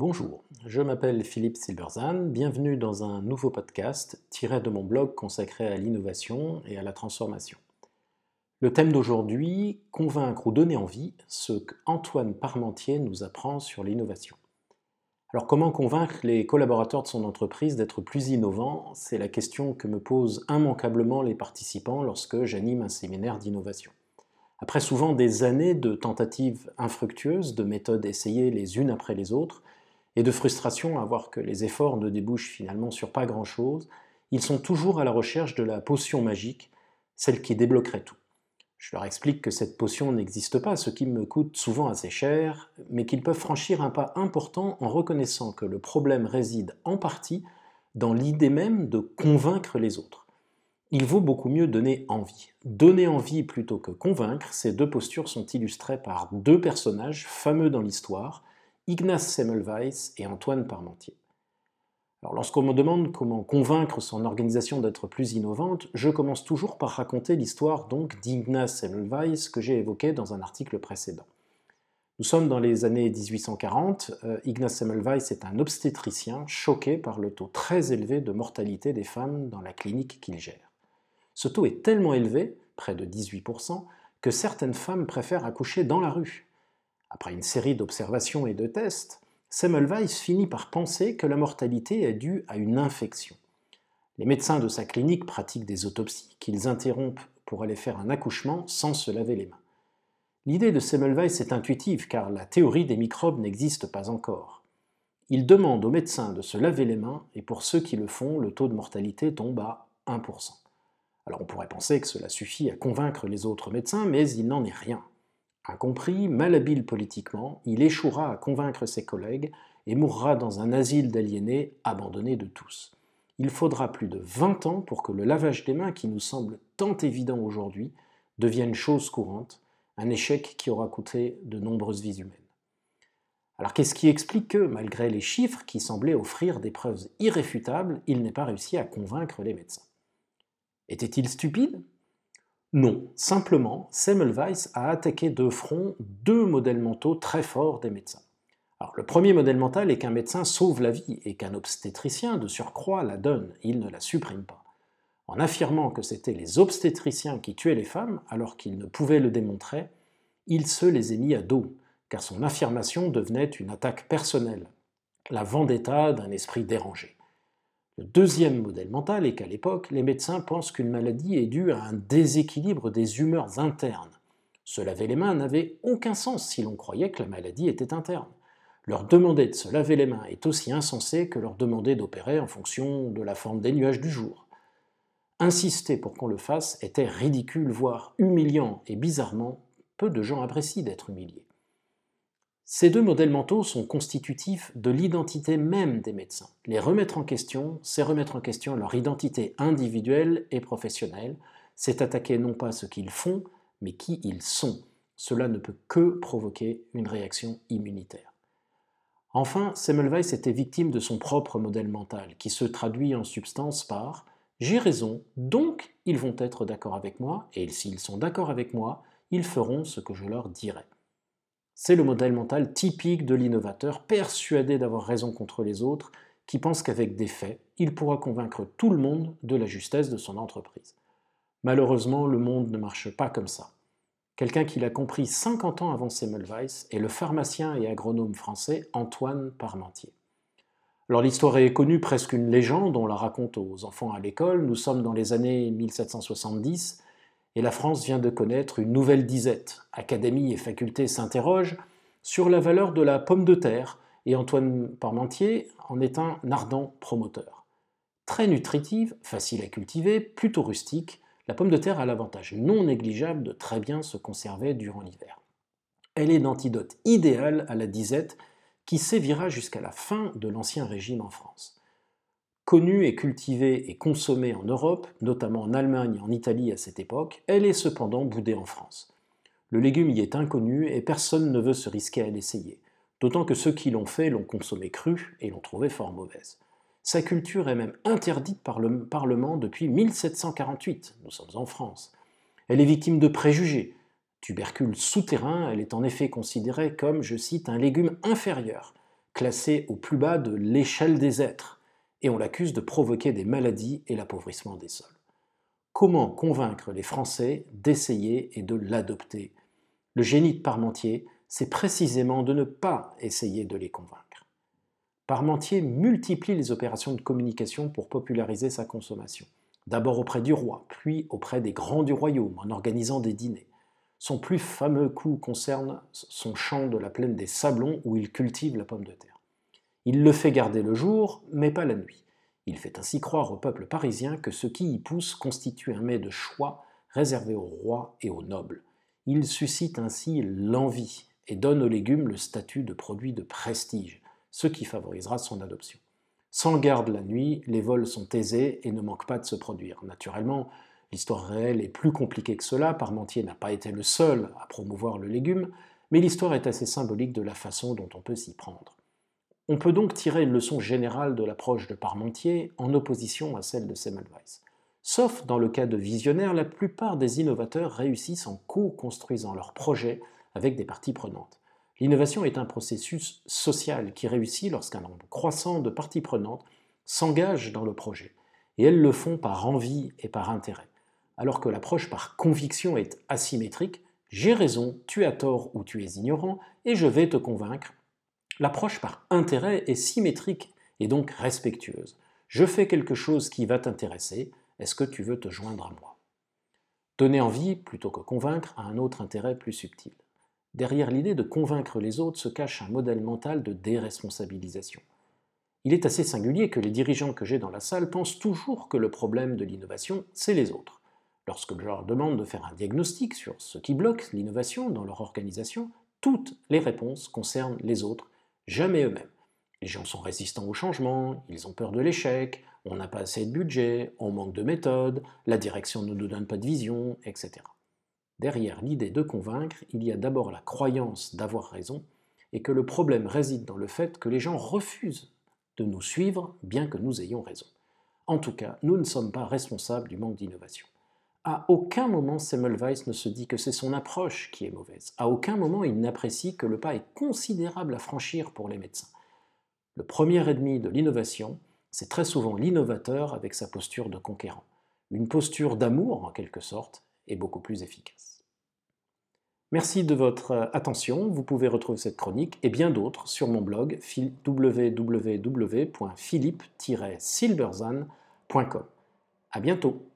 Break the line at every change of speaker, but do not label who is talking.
Bonjour, je m'appelle Philippe Silverzan, bienvenue dans un nouveau podcast tiré de mon blog consacré à l'innovation et à la transformation. Le thème d'aujourd'hui, convaincre ou donner envie, ce qu'Antoine Parmentier nous apprend sur l'innovation. Alors comment convaincre les collaborateurs de son entreprise d'être plus innovants? C'est la question que me posent immanquablement les participants lorsque j'anime un séminaire d'innovation. Après souvent des années de tentatives infructueuses, de méthodes essayées les unes après les autres, et de frustration à voir que les efforts ne débouchent finalement sur pas grand-chose, ils sont toujours à la recherche de la potion magique, celle qui débloquerait tout. Je leur explique que cette potion n'existe pas, ce qui me coûte souvent assez cher, mais qu'ils peuvent franchir un pas important en reconnaissant que le problème réside en partie dans l'idée même de convaincre les autres. Il vaut beaucoup mieux donner envie. Donner envie plutôt que convaincre, ces deux postures sont illustrées par deux personnages fameux dans l'histoire, Ignace Semmelweis et Antoine Parmentier. Lorsqu'on me demande comment convaincre son organisation d'être plus innovante, je commence toujours par raconter l'histoire donc d'Ignaz Semmelweis que j'ai évoquée dans un article précédent. Nous sommes dans les années 1840. Euh, Ignaz Semmelweis est un obstétricien choqué par le taux très élevé de mortalité des femmes dans la clinique qu'il gère. Ce taux est tellement élevé, près de 18%, que certaines femmes préfèrent accoucher dans la rue. Après une série d'observations et de tests, Semmelweis finit par penser que la mortalité est due à une infection. Les médecins de sa clinique pratiquent des autopsies qu'ils interrompent pour aller faire un accouchement sans se laver les mains. L'idée de Semmelweis est intuitive car la théorie des microbes n'existe pas encore. Il demande aux médecins de se laver les mains et pour ceux qui le font, le taux de mortalité tombe à 1%. Alors on pourrait penser que cela suffit à convaincre les autres médecins, mais il n'en est rien. Incompris, malhabile politiquement, il échouera à convaincre ses collègues et mourra dans un asile d'aliénés abandonné de tous. Il faudra plus de 20 ans pour que le lavage des mains, qui nous semble tant évident aujourd'hui, devienne chose courante, un échec qui aura coûté de nombreuses vies humaines. Alors qu'est-ce qui explique que, malgré les chiffres qui semblaient offrir des preuves irréfutables, il n'ait pas réussi à convaincre les médecins? Était-il stupide? Non, simplement, Semmelweis a attaqué de front deux modèles mentaux très forts des médecins. Alors, le premier modèle mental est qu'un médecin sauve la vie et qu'un obstétricien, de surcroît, la donne, il ne la supprime pas. En affirmant que c'était les obstétriciens qui tuaient les femmes alors qu'ils ne pouvaient le démontrer, il se les est mis à dos, car son affirmation devenait une attaque personnelle, la vendetta d'un esprit dérangé. Le deuxième modèle mental est qu'à l'époque, les médecins pensent qu'une maladie est due à un déséquilibre des humeurs internes. Se laver les mains n'avait aucun sens si l'on croyait que la maladie était interne. Leur demander de se laver les mains est aussi insensé que leur demander d'opérer en fonction de la forme des nuages du jour. Insister pour qu'on le fasse était ridicule, voire humiliant, et bizarrement, peu de gens apprécient d'être humiliés. Ces deux modèles mentaux sont constitutifs de l'identité même des médecins. Les remettre en question, c'est remettre en question leur identité individuelle et professionnelle, c'est attaquer non pas ce qu'ils font, mais qui ils sont. Cela ne peut que provoquer une réaction immunitaire. Enfin, Semmelweis était victime de son propre modèle mental, qui se traduit en substance par J'ai raison, donc ils vont être d'accord avec moi, et s'ils sont d'accord avec moi, ils feront ce que je leur dirai. C'est le modèle mental typique de l'innovateur persuadé d'avoir raison contre les autres, qui pense qu'avec des faits, il pourra convaincre tout le monde de la justesse de son entreprise. Malheureusement, le monde ne marche pas comme ça. Quelqu'un qui l'a compris 50 ans avant Semmelweis est le pharmacien et agronome français Antoine Parmentier. Alors l'histoire est connue, presque une légende, on la raconte aux enfants à l'école. Nous sommes dans les années 1770 et la France vient de connaître une nouvelle disette. Académie et facultés s'interrogent sur la valeur de la pomme de terre, et Antoine Parmentier en est un ardent promoteur. Très nutritive, facile à cultiver, plutôt rustique, la pomme de terre a l'avantage non négligeable de très bien se conserver durant l'hiver. Elle est l'antidote idéal à la disette qui sévira jusqu'à la fin de l'Ancien Régime en France. Connue et cultivée et consommée en Europe, notamment en Allemagne et en Italie à cette époque, elle est cependant boudée en France. Le légume y est inconnu et personne ne veut se risquer à l'essayer, d'autant que ceux qui l'ont fait l'ont consommé cru et l'ont trouvé fort mauvaise. Sa culture est même interdite par le Parlement depuis 1748, nous sommes en France. Elle est victime de préjugés. Tubercule souterrain, elle est en effet considérée comme, je cite, un légume inférieur, classé au plus bas de l'échelle des êtres, et on l'accuse de provoquer des maladies et l'appauvrissement des sols. Comment convaincre les Français d'essayer et de l'adopter? Le génie de Parmentier, c'est précisément de ne pas essayer de les convaincre. Parmentier multiplie les opérations de communication pour populariser sa consommation. D'abord auprès du roi, puis auprès des grands du royaume, en organisant des dîners. Son plus fameux coup concerne son champ de la plaine des Sablons où il cultive la pomme de terre. Il le fait garder le jour, mais pas la nuit. Il fait ainsi croire au peuple parisien que ce qui y pousse constitue un mets de choix réservé aux rois et aux nobles. Il suscite ainsi l'envie et donne aux légumes le statut de produit de prestige, ce qui favorisera son adoption. Sans garde la nuit, les vols sont aisés et ne manquent pas de se produire. Naturellement, L'histoire réelle est plus compliquée que cela, Parmentier n'a pas été le seul à promouvoir le légume, mais l'histoire est assez symbolique de la façon dont on peut s'y prendre. On peut donc tirer une leçon générale de l'approche de Parmentier en opposition à celle de Semmelweis. Sauf dans le cas de visionnaires, la plupart des innovateurs réussissent en co-construisant leurs projets avec des parties prenantes. L'innovation est un processus social qui réussit lorsqu'un nombre croissant de parties prenantes s'engagent dans le projet, et elles le font par envie et par intérêt alors que l'approche par conviction est asymétrique, j'ai raison, tu as tort ou tu es ignorant, et je vais te convaincre. L'approche par intérêt est symétrique et donc respectueuse. Je fais quelque chose qui va t'intéresser, est-ce que tu veux te joindre à moi? Donner envie, plutôt que convaincre, a un autre intérêt plus subtil. Derrière l'idée de convaincre les autres se cache un modèle mental de déresponsabilisation. Il est assez singulier que les dirigeants que j'ai dans la salle pensent toujours que le problème de l'innovation, c'est les autres. Lorsque je leur demande de faire un diagnostic sur ce qui bloque l'innovation dans leur organisation, toutes les réponses concernent les autres, jamais eux-mêmes. Les gens sont résistants au changement, ils ont peur de l'échec, on n'a pas assez de budget, on manque de méthode, la direction ne nous donne pas de vision, etc. Derrière l'idée de convaincre, il y a d'abord la croyance d'avoir raison, et que le problème réside dans le fait que les gens refusent de nous suivre bien que nous ayons raison. En tout cas, nous ne sommes pas responsables du manque d'innovation. À aucun moment Semmelweis ne se dit que c'est son approche qui est mauvaise. À aucun moment il n'apprécie que le pas est considérable à franchir pour les médecins. Le premier ennemi de l'innovation, c'est très souvent l'innovateur avec sa posture de conquérant. Une posture d'amour, en quelque sorte, est beaucoup plus efficace. Merci de votre attention. Vous pouvez retrouver cette chronique et bien d'autres sur mon blog www.philippe-silberzan.com. À bientôt.